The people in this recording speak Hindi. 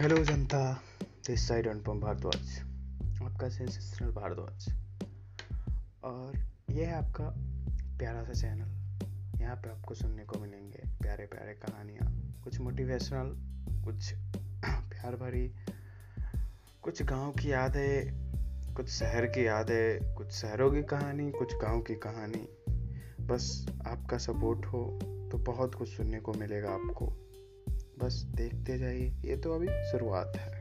Hello Janata. दिस साइड अनुपम भारद्वाज आपका सेंसेशनल भारद्वाज और यह है आपका प्यारा सा चैनल यहाँ पे आपको सुनने को मिलेंगे प्यारे प्यारे कहानियाँ। कुछ मोटिवेशनल कुछ प्यार भरी, कुछ गाँव की यादें, कुछ शहर की यादें, कुछ शहरों की कहानी, कुछ गाँव की कहानी। बस आपका सपोर्ट हो तो बहुत कुछ सुनने को मिलेगा आपको। बस देखते जाइए। ये तो अभी शुरुआत है।